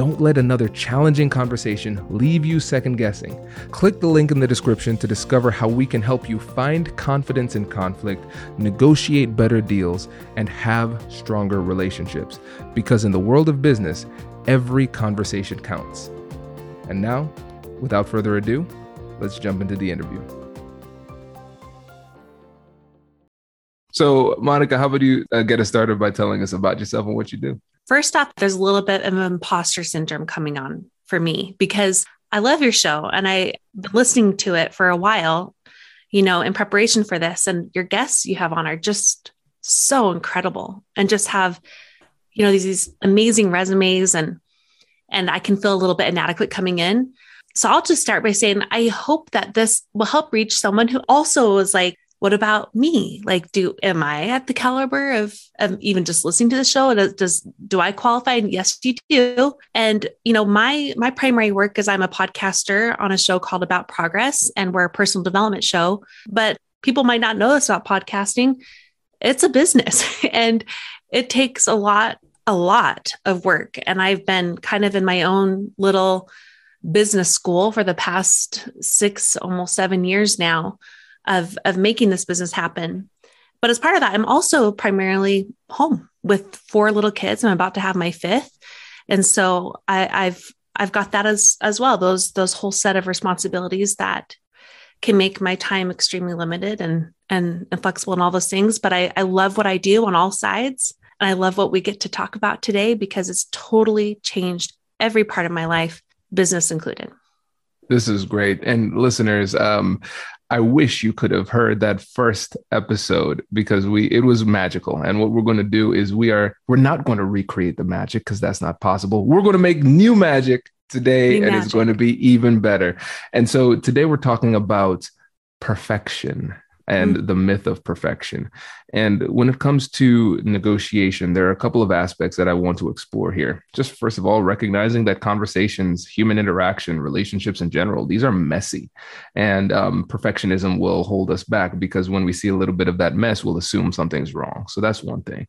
Don't let another challenging conversation leave you second guessing. Click the link in the description to discover how we can help you find confidence in conflict, negotiate better deals, and have stronger relationships. Because in the world of business, every conversation counts. And now, without further ado, let's jump into the interview. So, Monica, how about you uh, get us started by telling us about yourself and what you do? First off, there's a little bit of imposter syndrome coming on for me because I love your show and I've been listening to it for a while, you know, in preparation for this. And your guests you have on are just so incredible and just have, you know, these, these amazing resumes and and I can feel a little bit inadequate coming in. So I'll just start by saying I hope that this will help reach someone who also was like, what about me? Like, do am I at the caliber of, even just listening to the show? Does, does do I qualify? And yes, you do. And you know, my my primary work is I'm a podcaster on a show called About Progress, and we're a personal development show. But people might not know this about podcasting. It's a business, and it takes a lot a lot of work. And I've been kind of in my own little business school for the past six, almost seven years now of, of making this business happen. But as part of that, I'm also primarily home with four little kids. I'm about to have my fifth. And so I, I've I've got that as as well, those those whole set of responsibilities that can make my time extremely limited and and, and flexible and all those things. But I, I love what I do on all sides. And I love what we get to talk about today because it's totally changed every part of my life business included. This is great. And listeners, um, I wish you could have heard that first episode because we it was magical. And what we're going to do is we are we're not going to recreate the magic because that's not possible. We're going to make new magic today new and magic. it's going to be even better. And so today we're talking about perfection and mm-hmm. the myth of perfection. And when it comes to negotiation, there are a couple of aspects that I want to explore here. Just first of all, recognizing that conversations, human interaction, relationships in general, these are messy. And um, perfectionism will hold us back because when we see a little bit of that mess, we'll assume something's wrong. So that's one thing.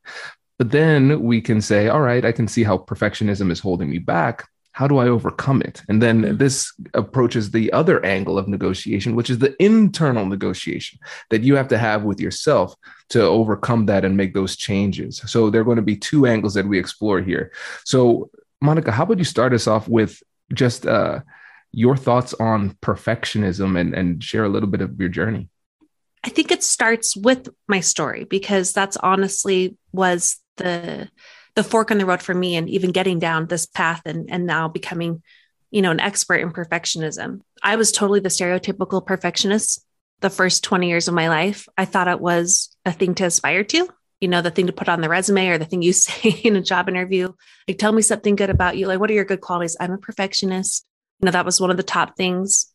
But then we can say, all right, I can see how perfectionism is holding me back how do I overcome it? And then mm-hmm. this approaches the other angle of negotiation, which is the internal negotiation that you have to have with yourself to overcome that and make those changes. So there are going to be two angles that we explore here. So, Monica, how about you start us off with just uh, your thoughts on perfectionism and, and share a little bit of your journey? I think it starts with my story because that's honestly was the the fork in the road for me and even getting down this path and and now becoming you know an expert in perfectionism. I was totally the stereotypical perfectionist the first 20 years of my life. I thought it was a thing to aspire to you know the thing to put on the resume or the thing you say in a job interview. Like tell me something good about you. Like what are your good qualities? I'm a perfectionist. You know that was one of the top things.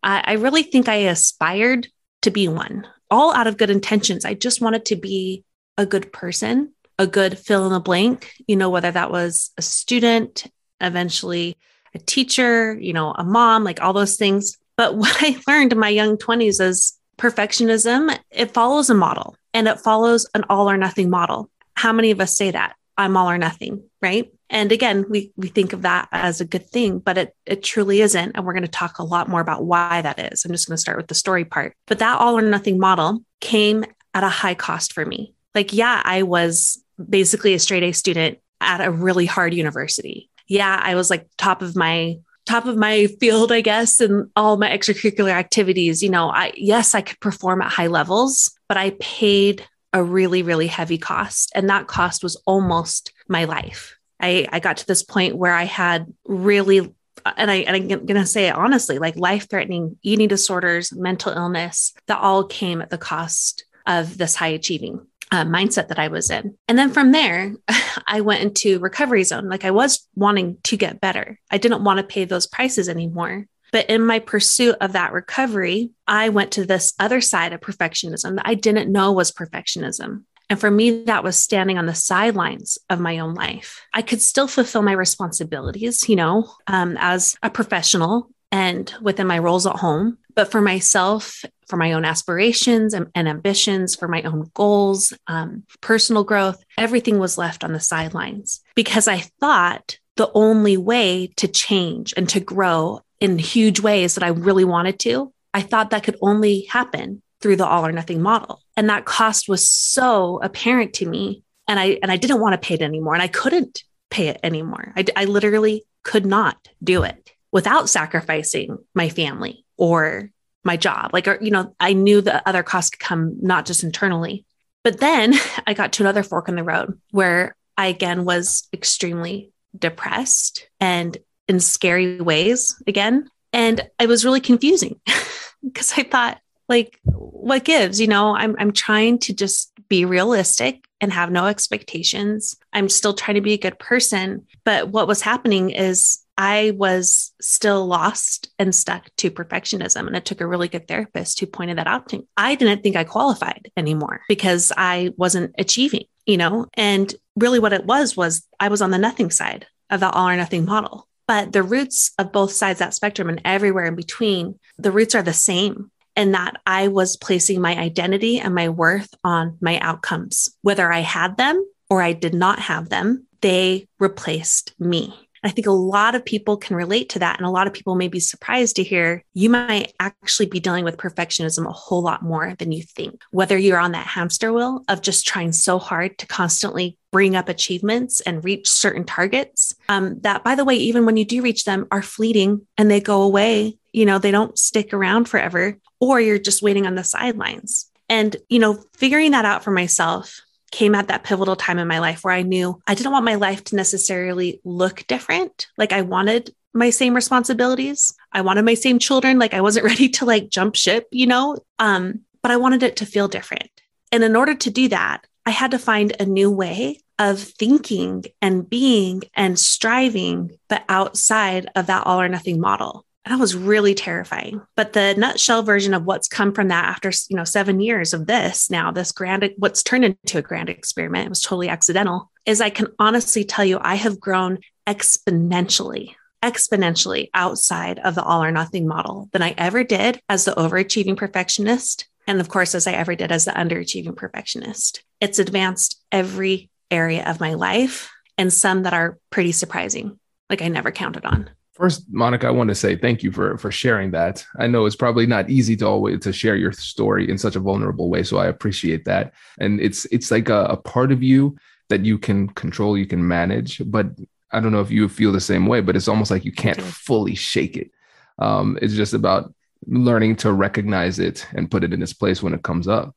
I, I really think i aspired to be one all out of good intentions. I just wanted to be a good person a good fill in the blank, you know, whether that was a student, eventually a teacher, you know, a mom, like all those things. But what I learned in my young 20s is perfectionism, it follows a model and it follows an all or nothing model. How many of us say that? I'm all or nothing, right? And again, we we think of that as a good thing, but it it truly isn't. And we're going to talk a lot more about why that is. I'm just going to start with the story part. But that all or nothing model came at a high cost for me. Like, yeah, I was basically a straight A student at a really hard university. Yeah, I was like top of my top of my field, I guess, and all my extracurricular activities. You know, I yes, I could perform at high levels, but I paid a really, really heavy cost. And that cost was almost my life. I, I got to this point where I had really and I and I'm gonna say it honestly, like life-threatening eating disorders, mental illness, that all came at the cost of this high achieving uh, mindset that I was in. And then from there, I went into recovery zone. Like I was wanting to get better. I didn't want to pay those prices anymore. But in my pursuit of that recovery, I went to this other side of perfectionism that I didn't know was perfectionism. And for me, that was standing on the sidelines of my own life. I could still fulfill my responsibilities, you know, um, as a professional and within my roles at home. But for myself, for my own aspirations and, and ambitions, for my own goals, um, personal growth, everything was left on the sidelines because I thought the only way to change and to grow in huge ways that I really wanted to, I thought that could only happen through the all or nothing model. And that cost was so apparent to me. And I and I didn't want to pay it anymore. And I couldn't pay it anymore. I, I literally could not do it without sacrificing my family or my job. Like, or, you know, I knew the other costs could come not just internally. But then I got to another fork in the road where I again was extremely depressed and in scary ways again. And it was really confusing because I thought, like, what gives? You know, I'm I'm trying to just be realistic and have no expectations. I'm still trying to be a good person. But what was happening is I was still lost and stuck to perfectionism. And it took a really good therapist who pointed that out to me. I didn't think I qualified anymore because I wasn't achieving, you know? And really what it was was I was on the nothing side of the all or nothing model. But the roots of both sides of that spectrum and everywhere in between, the roots are the same. And that I was placing my identity and my worth on my outcomes. Whether I had them or I did not have them, they replaced me. I think a lot of people can relate to that. And a lot of people may be surprised to hear you might actually be dealing with perfectionism a whole lot more than you think. Whether you're on that hamster wheel of just trying so hard to constantly bring up achievements and reach certain targets, um, that, by the way, even when you do reach them, are fleeting and they go away. You know, they don't stick around forever, or you're just waiting on the sidelines. And, you know, figuring that out for myself came at that pivotal time in my life where I knew I didn't want my life to necessarily look different. Like I wanted my same responsibilities. I wanted my same children. Like I wasn't ready to like jump ship, you know? Um, but I wanted it to feel different. And in order to do that, I had to find a new way of thinking and being and striving, but outside of that all or nothing model that was really terrifying. But the nutshell version of what's come from that after, you know, seven years of this now, this grand, what's turned into a grand experiment, it was totally accidental, is I can honestly tell you I have grown exponentially, exponentially outside of the all or nothing model than I ever did as the overachieving perfectionist. And of course, as I ever did as the underachieving perfectionist. It's advanced every area of my life and some that are pretty surprising, like I never counted on. First, Monica, I want to say thank you for for sharing that. I know it's probably not easy to always to share your story in such a vulnerable way, so I appreciate that. And it's it's like a, a part of you that you can control, you can manage, but I don't know if you feel the same way, but it's almost like you can't fully shake it. Um, it's just about learning to recognize it and put it in its place when it comes up.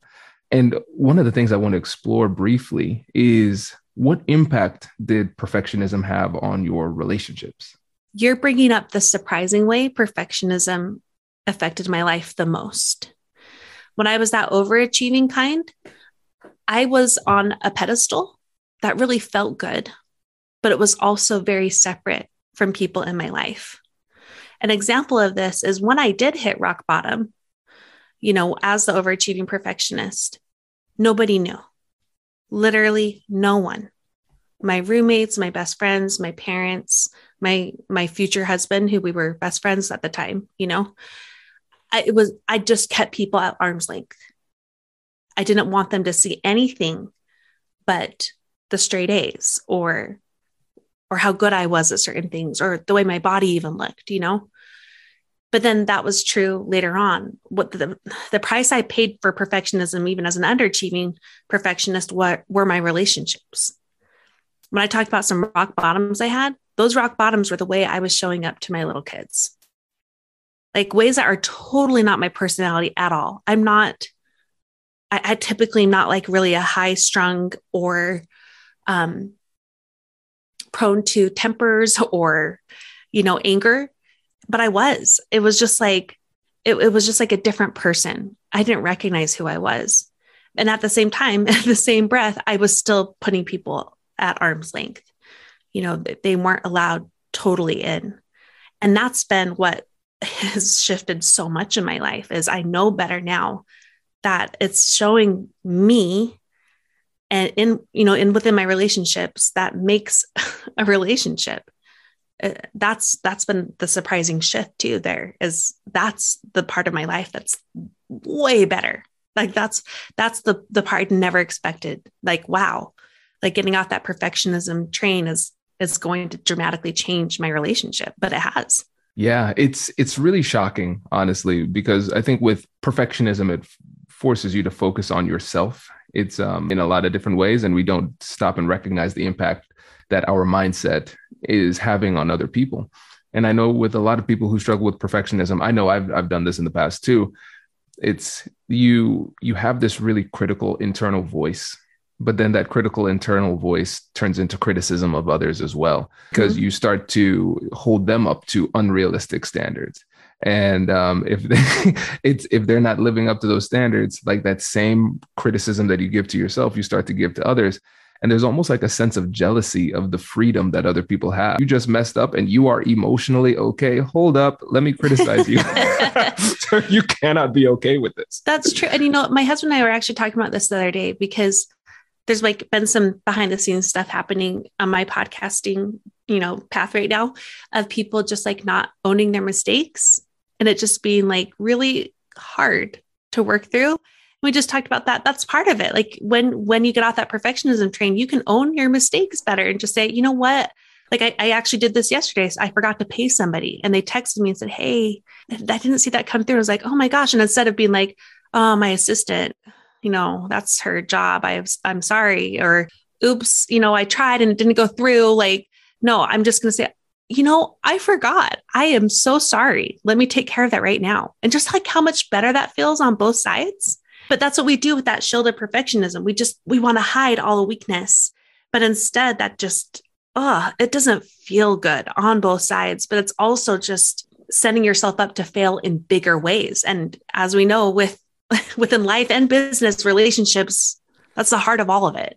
And one of the things I want to explore briefly is what impact did perfectionism have on your relationships? You're bringing up the surprising way perfectionism affected my life the most. When I was that overachieving kind, I was on a pedestal that really felt good, but it was also very separate from people in my life. An example of this is when I did hit rock bottom, you know, as the overachieving perfectionist, nobody knew. Literally, no one. My roommates, my best friends, my parents, my my future husband who we were best friends at the time, you know. I, it was I just kept people at arm's length. I didn't want them to see anything but the straight A's or or how good I was at certain things or the way my body even looked, you know. But then that was true later on. What the the price I paid for perfectionism, even as an underachieving perfectionist, what were my relationships. When I talked about some rock bottoms I had, those rock bottoms were the way I was showing up to my little kids. Like ways that are totally not my personality at all. I'm not I, I typically am not like really a high strung or um, prone to tempers or, you know, anger, but I was. It was just like, it, it was just like a different person. I didn't recognize who I was. And at the same time, at the same breath, I was still putting people at arm's length. You know, they weren't allowed totally in. And that's been what has shifted so much in my life is I know better now that it's showing me and in you know in within my relationships that makes a relationship uh, that's that's been the surprising shift too there is that's the part of my life that's way better like that's that's the the part never expected like wow like getting off that perfectionism train is is going to dramatically change my relationship but it has yeah it's it's really shocking honestly because i think with perfectionism it forces you to focus on yourself. It's um, in a lot of different ways, and we don't stop and recognize the impact that our mindset is having on other people. And I know with a lot of people who struggle with perfectionism, I know I've I've done this in the past too. It's you you have this really critical internal voice but then that critical internal voice turns into criticism of others as well because mm-hmm. you start to hold them up to unrealistic standards. And um, if they, it's if they're not living up to those standards like that same criticism that you give to yourself you start to give to others. And there's almost like a sense of jealousy of the freedom that other people have. You just messed up and you are emotionally okay. Hold up. Let me criticize you. You cannot be okay with this. That's true. And you know my husband and i were actually talking about this the other day because there's like been some behind the scenes stuff happening on my podcasting you know path right now of people just like not owning their mistakes and it just being like really hard to work through. We just talked about that. That's part of it. Like when when you get off that perfectionism train you can own your mistakes better and just say you know what? Like I, I actually did this yesterday. So i forgot to pay somebody. And they texted me and said hey i didn't see that come through. I was like oh my gosh. And instead of being like oh my assistant you know that's her job i i'm sorry or oops you know i tried and it didn't go through like no i'm just going to say you know, I forgot. I am so sorry. Let me take care of that right now. And just like how much better that feels on both sides. But that's what we do with that shield of perfectionism. We just, we want to hide all the weakness. But instead, that just, oh, it doesn't feel good on both sides. But it's also just setting yourself up to fail in bigger ways. And as we know, with within life and business relationships, that's the heart of all of it.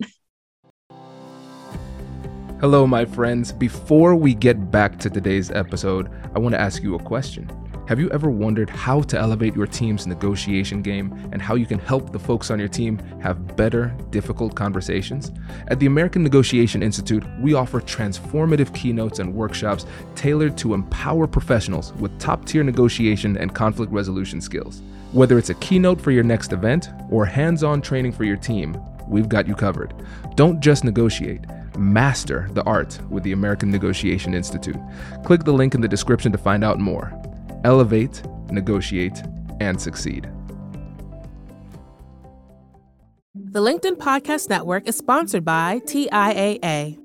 Hello, my friends. Before we get back to today's episode, I want to ask you a question. Have you ever wondered how to elevate your team's negotiation game and how you can help the folks on your team have better, difficult conversations? At the American Negotiation Institute, we offer transformative keynotes and workshops tailored to empower professionals with top tier negotiation and conflict resolution skills. Whether it's a keynote for your next event or hands on training for your team, we've got you covered. Don't just negotiate master the art with the American Negotiation Institute. Click the link in the description to find out more. Elevate, negotiate, and succeed. The LinkedIn Podcast Network is sponsored by TIAA.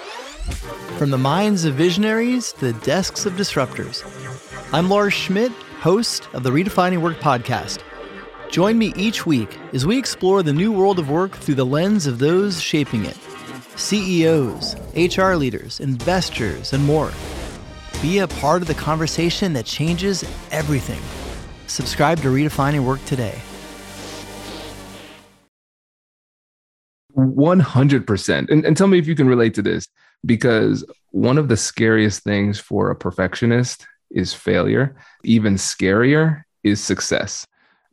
From the minds of visionaries to the desks of disruptors, I'm Lars Schmidt, host of the Redefining Work podcast. Join me each week as we explore the new world of work through the lens of those shaping it CEOs, HR leaders, investors, and more. Be a part of the conversation that changes everything. Subscribe to Redefining Work today. 100%. And, and tell me if you can relate to this, because one of the scariest things for a perfectionist is failure. Even scarier is success,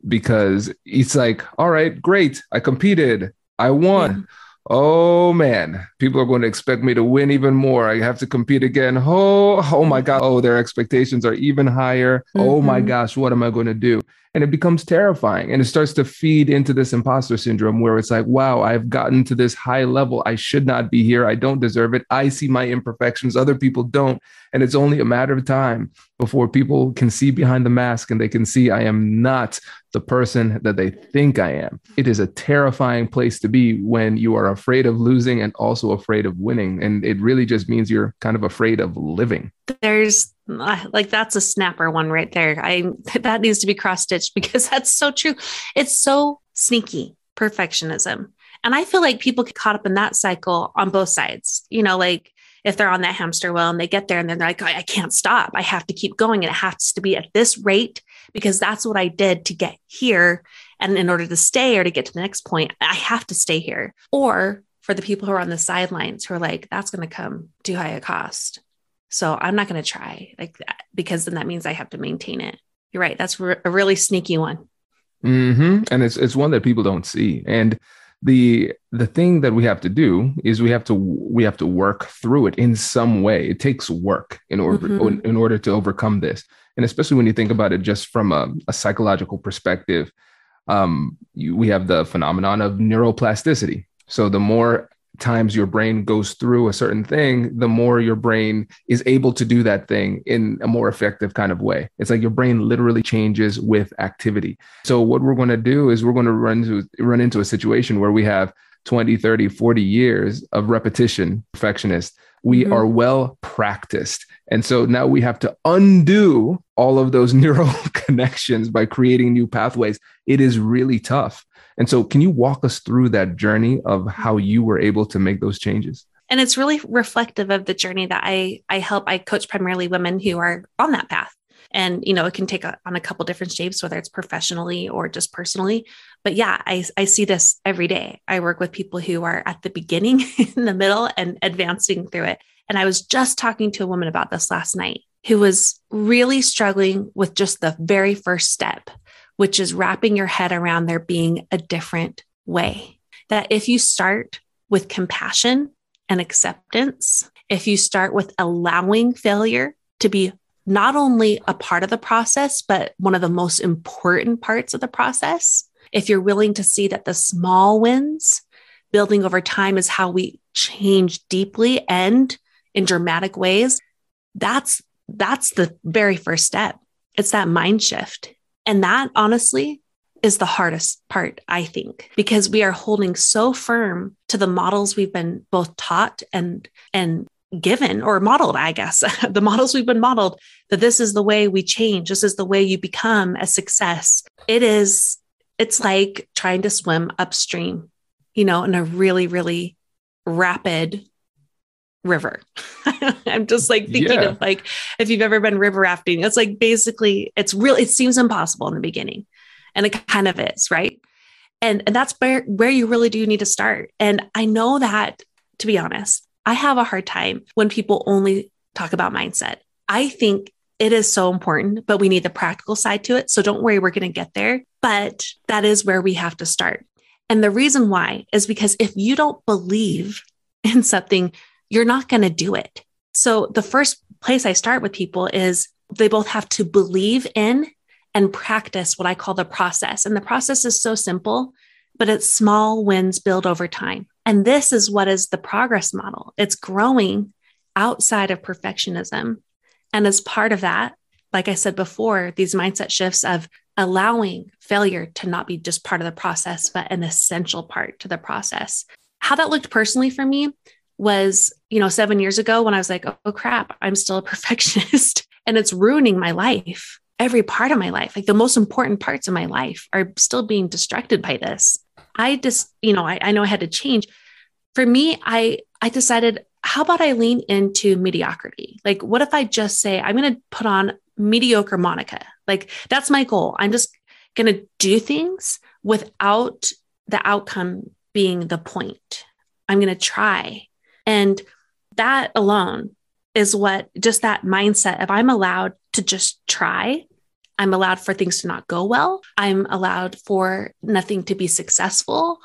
because it's like, all right, great, I competed, I won. Yeah oh man, people are going to expect me to win even more. I have to compete again. Oh, oh my God. Oh, their expectations are even higher. Mm-hmm. Oh my mm-hmm. gosh, what am I going to do? And it becomes terrifying. And it starts to feed into this imposter syndrome where it's like, wow, I've gotten to this high level. I should not be here. I don't deserve it. I see my imperfections. Other people don't. And it's only a matter of time before people can see behind the mask and they can see I am not the person that they think I am. It is a terrifying place to be when you are afraid of losing and also afraid of winning. And it really just means you're kind of afraid of living. There's like that's a snapper one right there. I that needs to be cross stitched because that's so true. It's so sneaky perfectionism. And I feel like people get caught up in that cycle on both sides. You know, like if they're on that hamster wheel and they get there and then they're like, I, I can't stop. I have to keep going. And it has to be at this rate because that's what I did to get here. And in order to stay or to get to the next point, I have to stay here. Or for the people who are on the sidelines who are like, that's going to come too high a cost. So I'm not going to try like that because then that means I have to maintain it. You're right. That's re- a really sneaky one. Mm-hmm. And it's it's one that people don't see. And the the thing that we have to do is we have to we have to work through it in some way it takes work in order mm-hmm. in order to overcome this and especially when you think about it just from a, a psychological perspective um, you, we have the phenomenon of neuroplasticity so the more times your brain goes through a certain thing, the more your brain is able to do that thing in a more effective kind of way. It's like your brain literally changes with activity. So what we're going to do is we're going to run into run into a situation where we have 20, 30, 40 years of repetition, perfectionist. We mm-hmm. are well practiced. And so now we have to undo all of those neural connections by creating new pathways. It is really tough. And so, can you walk us through that journey of how you were able to make those changes? And it's really reflective of the journey that I I help. I coach primarily women who are on that path. And you know, it can take a, on a couple different shapes, whether it's professionally or just personally. But yeah, I, I see this every day. I work with people who are at the beginning, in the middle, and advancing through it. And I was just talking to a woman about this last night who was really struggling with just the very first step which is wrapping your head around there being a different way. That if you start with compassion and acceptance, if you start with allowing failure to be not only a part of the process, but one of the most important parts of the process, if you're willing to see that the small wins building over time is how we change deeply and in dramatic ways, that's that's the very first step. It's that mind shift. And that honestly is the hardest part, I think, because we are holding so firm to the models we've been both taught and and given or modeled, I guess, the models we've been modeled that this is the way we change. This is the way you become a success. It is, it's like trying to swim upstream, you know, in a really, really rapid river. I'm just like thinking yeah. of like if you've ever been river rafting, it's like basically it's real it seems impossible in the beginning. And it kind of is, right? And and that's where where you really do need to start. And I know that to be honest, I have a hard time when people only talk about mindset. I think it is so important, but we need the practical side to it. So don't worry, we're going to get there. But that is where we have to start. And the reason why is because if you don't believe in something, you're not going to do it. So the first place I start with people is they both have to believe in and practice what I call the process. And the process is so simple, but it's small wins build over time. And this is what is the progress model. It's growing outside of perfectionism. And as part of that, like I said before, these mindset shifts of allowing failure to not be just part of the process, but an essential part to the process. How that looked personally for me was, you know, seven years ago when I was like, oh, crap, I'm still a perfectionist and it's ruining my life. Every part of my life, like the most important parts of my life, are still being distracted by this. I just, you know, I, I know I had to change. For me, I I decided, how about I lean into mediocrity? Like, what if I just say, I'm going to put on mediocre Monica? Like, that's my goal. I'm just going to do things without the outcome being the point. I'm going to try. And that alone is what just that mindset if I'm allowed to just try, I'm allowed for things to not go well, I'm allowed for nothing to be successful.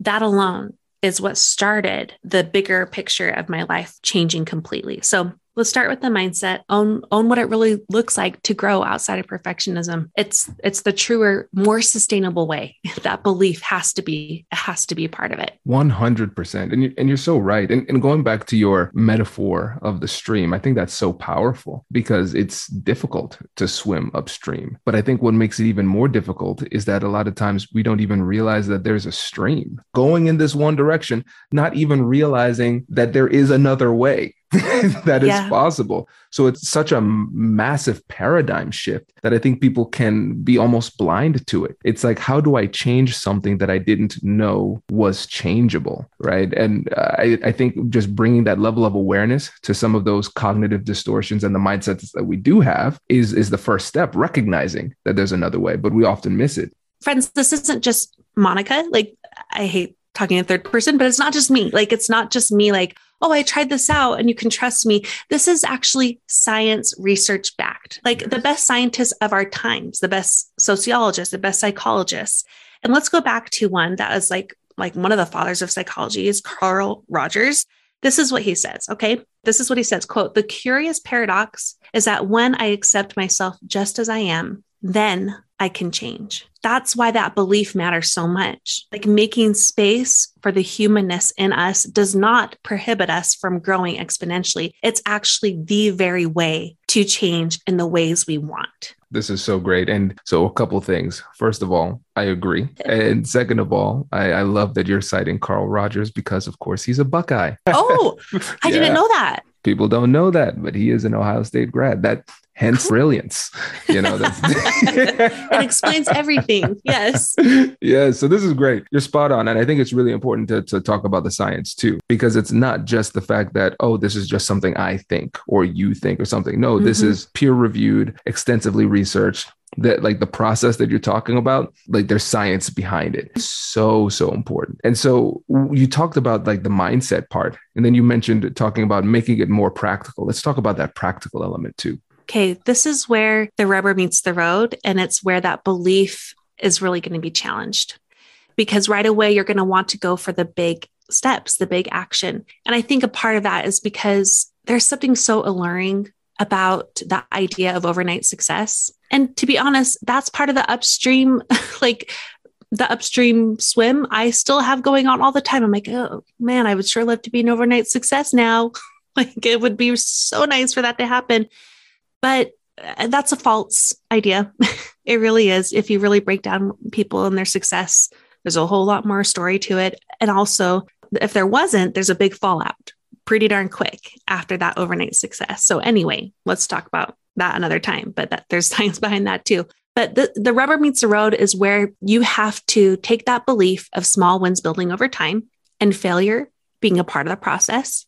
That alone is what started the bigger picture of my life changing completely. So let's start with the mindset. Own own what it really looks like to grow outside of perfectionism. It's it's the truer more sustainable way. That belief has to be has to be part of it. 100% and, you, and you're so right. And, and going back to your metaphor of the stream i think that's so powerful because it's difficult to swim upstream. But i think what makes it even more difficult is that a lot of times we don't even realize that there's a stream going in this one direction not even realizing that there is another way that is yeah. possible. So it's such a massive paradigm shift that I think people can be almost blind to it. It's like, how do I change something that I didn't know was changeable? Right. And uh, I, I think just bringing that level of awareness to some of those cognitive distortions and the mindsets that we do have is, is the first step, recognizing that there's another way, but we often miss it. Friends, this isn't just Monica. Like, I hate talking in third person, but it's not just me. Like, it's not just me, like, oh, I tried this out and you can trust me. This is actually science research backed. Like the best scientists of our times, the best sociologists, the best psychologists. And let's go back to one that was like like one of the fathers of psychology is Carl Rogers. This is what he says, okay? This is what he says, quote, "The curious paradox is that when I accept myself just as I am, then I can change. That's why that belief matters so much. Like making space for the humanness in us does not prohibit us from growing exponentially. It's actually the very way to change in the ways we want. This is so great. And so, a couple things. First of all, I agree. And second of all, I, I love that you're citing Carl Rogers because, of course, he's a Buckeye. Oh, I yeah. didn't know that. People don't know that, but he is an Ohio State grad. That hence brilliance you know that's it explains everything yes yeah so this is great you're spot on and i think it's really important to, to talk about the science too because it's not just the fact that oh this is just something i think or you think or something no mm-hmm. this is peer reviewed extensively researched that like the process that you're talking about like there's science behind it so so important and so you talked about like the mindset part and then you mentioned talking about making it more practical let's talk about that practical element too okay, this is where the rubber meets the road. And it's where that belief is really going to be challenged because right away you're going to want to go for the big steps, the big action. And I think a part of that is because there's something so alluring about the idea of overnight success. And to be honest, that's part of the upstream, like the upstream swim I still have going on all the time. I'm like, oh man, I would sure love to be an overnight success now. like it would be so nice for that to happen. But uh, that's a false idea. it really is. If you really break down people and their success, there's a whole lot more story to it. And also, if there wasn't, there's a big fallout pretty darn quick after that overnight success. So, anyway, let's talk about that another time, but that, there's science behind that too. But the, the rubber meets the road is where you have to take that belief of small wins building over time and failure being a part of the process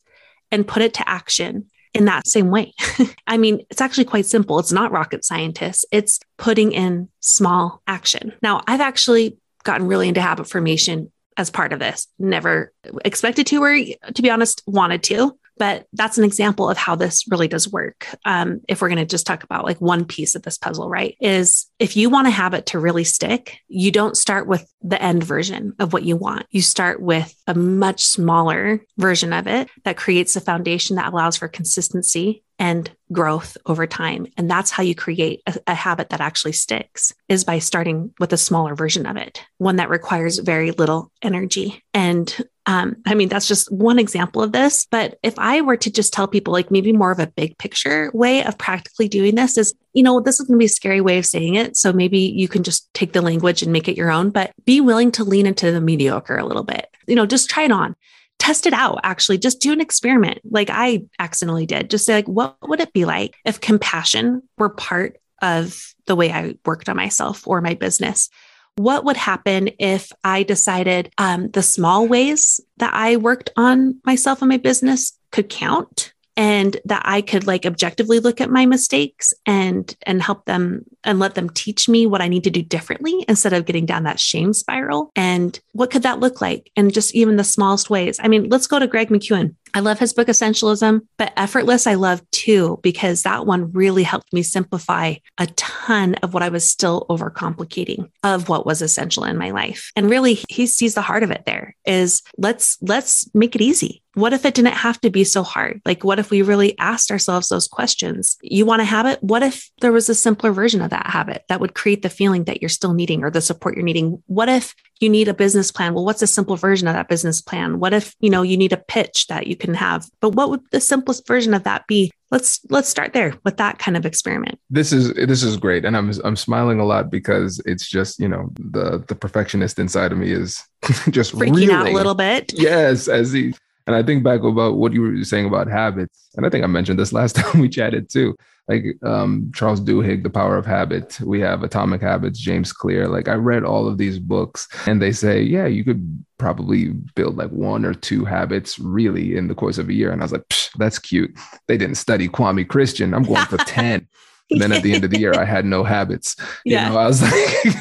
and put it to action in that same way. I mean, it's actually quite simple. It's not rocket scientists, it's putting in small action. Now, I've actually gotten really into habit formation as part of this. Never expected to, or to be honest, wanted to but that's an example of how this really does work um, if we're going to just talk about like one piece of this puzzle right is if you want a habit to really stick you don't start with the end version of what you want you start with a much smaller version of it that creates a foundation that allows for consistency and growth over time and that's how you create a, a, habit that actually sticks is by starting with a smaller version of it one that requires very little energy and um, I mean, that's just one example of this. But if I were to just tell people, like maybe more of a big picture way of practically doing this, is, you know, this is going to be a scary way of saying it. So maybe you can just take the language and make it your own, but be willing to lean into the mediocre a little bit. You know, just try it on. Test it out, actually. Just do an experiment like I accidentally did. Just say, like, what would it be like if compassion were part of the way I worked on myself or my business? what would happen if I decided um, the small ways that I worked on myself and my business could count and that I could like objectively look at my mistakes and and help them and let them teach me what I need to do differently instead of getting down that shame spiral. And what could that look like? And just even the smallest ways. I mean, let's go to Greg McKeown. I love his book Essentialism, but Effortless I love too because that one really helped me simplify a ton of what I was still overcomplicating of what was essential in my life. And really he sees the heart of it there is let's let's make it easy. What if it didn't have to be so hard? Like what if we really asked ourselves those questions? You want a habit? What if there was a simpler version of that habit that would create the feeling that you're still needing or the support you're needing? What if you need a business plan? Well, what's a simple version of that business plan? What if, you know, you need a pitch that you can have? But what would the simplest version of that be? Let's let's start there with that kind of experiment. This is this is great and I'm I'm smiling a lot because it's just, you know, the the perfectionist inside of me is just freaking reeling. out a little bit. Yes, as he and I think back about what you were saying about habits, and I think I mentioned this last time we chatted too. Like um, Charles Duhigg, The Power of Habit. We have Atomic Habits, James Clear. Like I read all of these books, and they say, yeah, you could probably build like one or two habits really in the course of a year. And I was like, that's cute. They didn't study Kwame Christian. I'm going for ten. And then at the end of the year, I had no habits. You Yeah. know, I was like,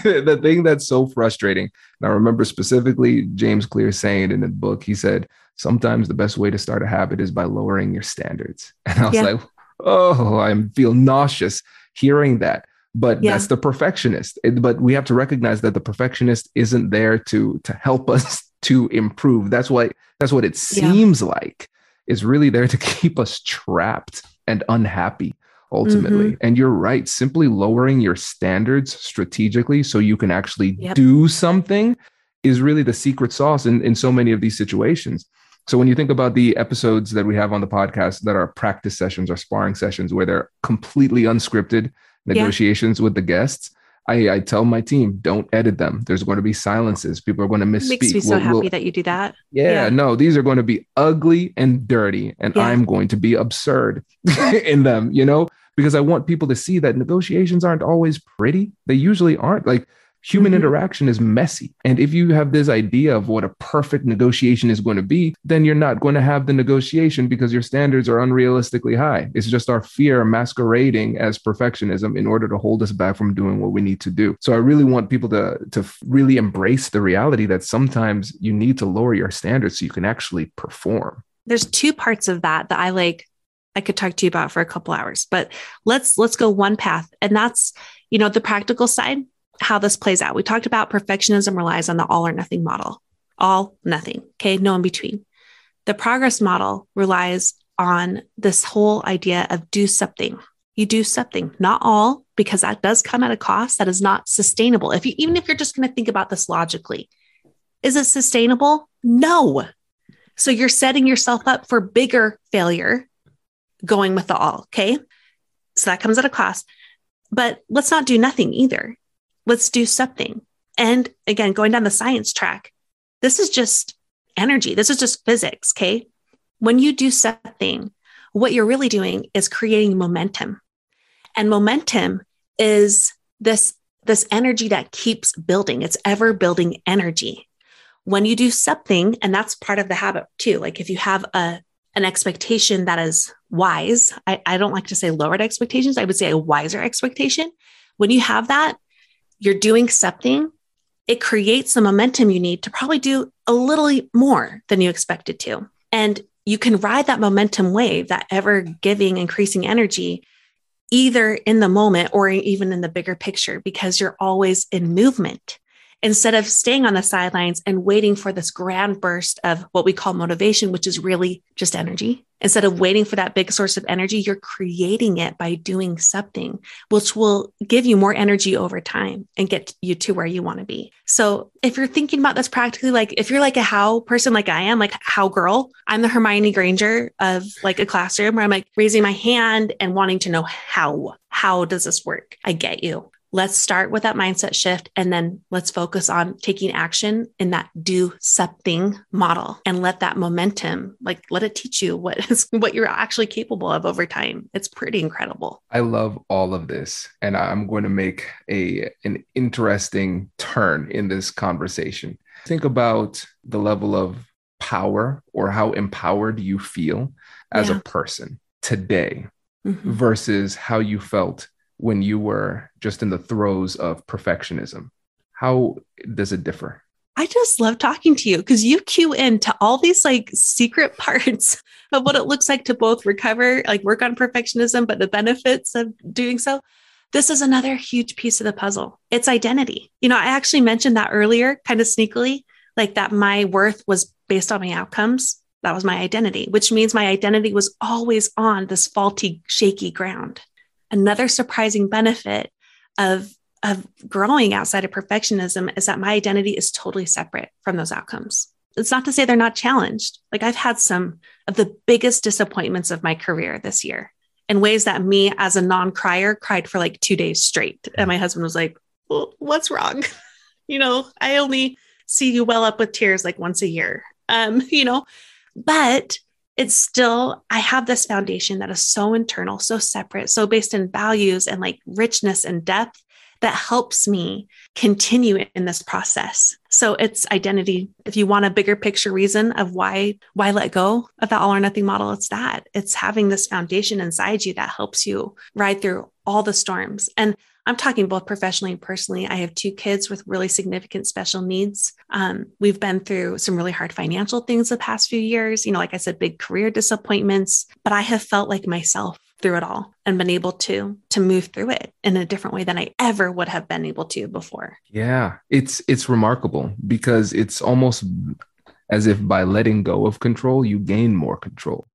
the thing that's so frustrating. And I remember specifically James Clear saying in the book, he said, sometimes the best way to start a habit is by lowering your standards. And I was Yeah. like, oh, I feel nauseous hearing that. But Yeah. that's the perfectionist. But we have to recognize that the perfectionist isn't there to to help us to improve. That's what that's what it Yeah. seems like. is really there to keep us trapped and unhappy ultimately. Mm-hmm. And you're right, simply lowering your standards strategically so you can actually Yep. do something is really the secret sauce in, in so many of these situations. So when you think about the episodes that we have on the podcast that are practice sessions or sparring sessions where they're completely unscripted negotiations with the guests, I, I tell my team, don't edit them. There's going to be silences. People are going to misspeak. Makes me so We'll- happy we'll- that you do that. yeah, Yeah. no, these are going to be ugly and dirty, and Yeah. I'm going to be absurd in them, you know, because I want people to see that negotiations aren't always pretty. They usually aren't. Like human Mhm. interaction is messy. And if you have this idea of what a perfect negotiation is going to be, then you're not going to have the negotiation because your standards are unrealistically high. It's just our fear masquerading as perfectionism in order to hold us back from doing what we need to do. So I really want people to to really embrace the reality that sometimes you need to lower your standards so you can actually perform. there's two parts of that that I like I could talk to you about for a couple hours, but let's let's go one path and that's you know the practical side how this plays out. We talked about perfectionism relies on the all or nothing model. All nothing, okay? No in between. The progress model relies on this whole idea of do something. You do something, not all because that does come at a cost that is not sustainable. If you even if you're just going to think about this logically, is it sustainable? No. So you're setting yourself up for bigger failure going with the all. Okay. So that comes at a cost. But let's not do nothing either. Let's do something. And again, going down the science track, this is just energy. This is just physics. Okay. When you do something, what you're really doing is creating momentum. And momentum is this, this energy that keeps building. It's ever building energy when you do something and that's part of the habit too like if you have a an expectation that is wise I, I don't like to say lowered expectations i would say a wiser expectation when you have that you're doing something it creates the momentum you need to probably do a little more than you expected to. And you can ride that momentum wave that ever giving increasing energy either in the moment or even in the bigger picture because you're always in movement instead of staying on the sidelines and waiting for this grand burst of what we call motivation, which is really just energy. Instead of waiting for that big source of energy, you're creating it by doing something, which will give you more energy over time and get you to where you want to be. So if you're thinking about this practically, like if you're like a how person like I am, like how girl, I'm the Hermione Granger of like a classroom where I'm like raising my hand and wanting to know how. How does this work? I get you let's start with that mindset shift and then let's focus on taking action in that do something model and let that momentum like let it teach you what is what you're actually capable of over time it's pretty incredible i love all of this and i'm going to make a an interesting turn in this conversation think about the level of power or how empowered you feel as yeah. a person today mm-hmm. versus how you felt when you were just in the throes of perfectionism? How does it differ? I just love talking to you because you cue into all these like secret parts of what it looks like to both recover, like work on perfectionism, but the benefits of doing so. This is another huge piece of the puzzle. It's identity. You know, I actually mentioned that earlier, kind of sneakily, like that my worth was based on my outcomes. That was my identity, which means my identity was always on this faulty, shaky ground another surprising benefit of of growing outside of perfectionism is that my identity is totally separate from those outcomes. It's not to say they're not challenged. Like I've had some of the biggest disappointments of my career this year in ways that me as a non-crier cried for like 2 days straight. And my husband was like, "Well, what's wrong?" you know, I only see you well up with tears like once a year. Um, you know, but it's still, I have this foundation that is so internal, so separate, so based in values and like richness and depth that helps me continue in this process. So it's identity. If you want a bigger picture reason of why why let go of the all or nothing model, it's that. It's having this foundation inside you that helps you ride through all the storms. And I'm talking both professionally and personally. I have two kids with really significant special needs. Um, we've been through some really hard financial things the past few years, you know, like I said, big career disappointments, but I have felt like myself through it all and been able to to move through it in a different way than I ever would have been able to before. Yeah, it's it's remarkable because it's almost as if by letting go of control you gain more control.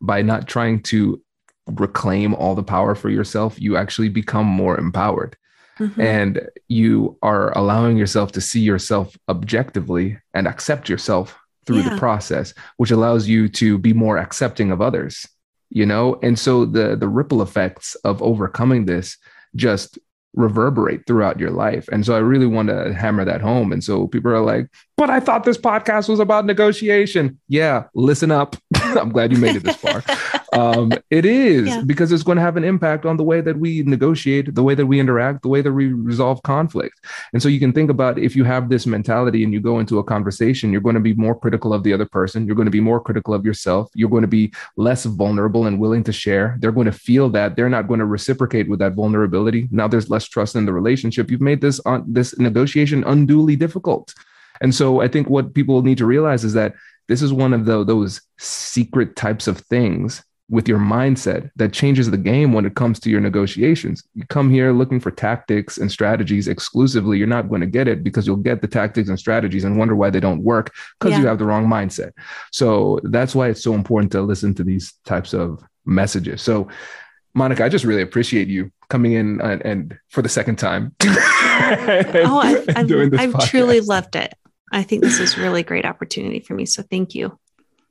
By not trying to reclaim all the power for yourself, you actually become more empowered. Mm-hmm. And you are allowing yourself to see yourself objectively and accept yourself through yeah. the process, which allows you to be more accepting of others, you know? And so the the ripple effects of overcoming this just reverberate throughout your life. And so I really want to hammer that home. And so people are like, but I thought this podcast was about negotiation. Yeah, listen up. I'm glad you made it this far. um, it is yeah. because it's going to have an impact on the way that we negotiate, the way that we interact, the way that we resolve conflict. And so you can think about if you have this mentality and you go into a conversation, you're going to be more critical of the other person. You're going to be more critical of yourself. You're going to be less vulnerable and willing to share. They're going to feel that they're not going to reciprocate with that vulnerability. Now there's less trust in the relationship. You've made this on this negotiation unduly difficult. And so I think what people need to realize is that this is one of the, those secret types of things with your mindset that changes the game when it comes to your negotiations. You come here looking for tactics and strategies exclusively, you're not going to get it because you'll get the tactics and strategies and wonder why they don't work because yeah. you have the wrong mindset. So that's why it's so important to listen to these types of messages. So, Monica, I just really appreciate you coming in and, and for the second time. oh, I've, I've, I've truly loved it. I think this is really great opportunity for me. So thank you.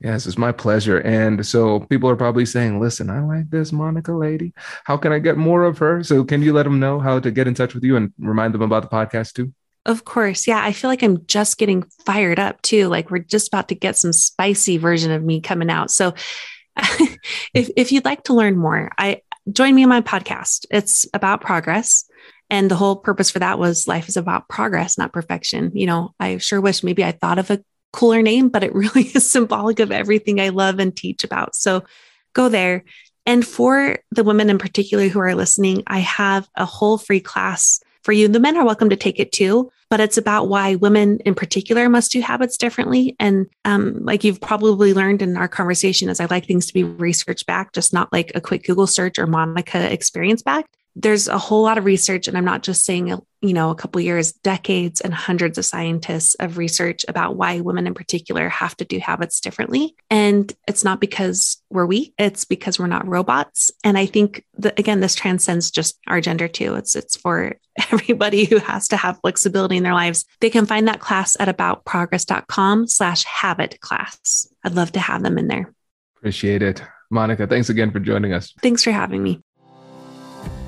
Yes, it's my pleasure. And so people are probably saying, listen, I like this Monica lady. How can I get more of her? So can you let them know how to get in touch with you and remind them about the podcast too? Of course. Yeah. I feel like I'm just getting fired up too. Like we're just about to get some spicy version of me coming out. So if, if you'd like to learn more, I join me on my podcast. It's about progress. And the whole purpose for that was life is about progress, not perfection. You know, I sure wish maybe I thought of a cooler name, but it really is symbolic of everything I love and teach about. So go there. And for the women in particular who are listening, I have a whole free class for you. The men are welcome to take it too, but it's about why women in particular must do habits differently. And um, like you've probably learned in our conversation, is I like things to be research back, just not like a quick Google search or Monica experience back there's a whole lot of research and i'm not just saying you know a couple years decades and hundreds of scientists of research about why women in particular have to do habits differently. And it's not because we're weak it's because we're not robots. And i think that again this transcends just our gender too. It's it's for everybody who has to have flexibility in their lives. They can find that class at aboutprogress.com slash habit class. I'd love to have them in there. Appreciate it. Monica thanks again for joining us. Thanks for having me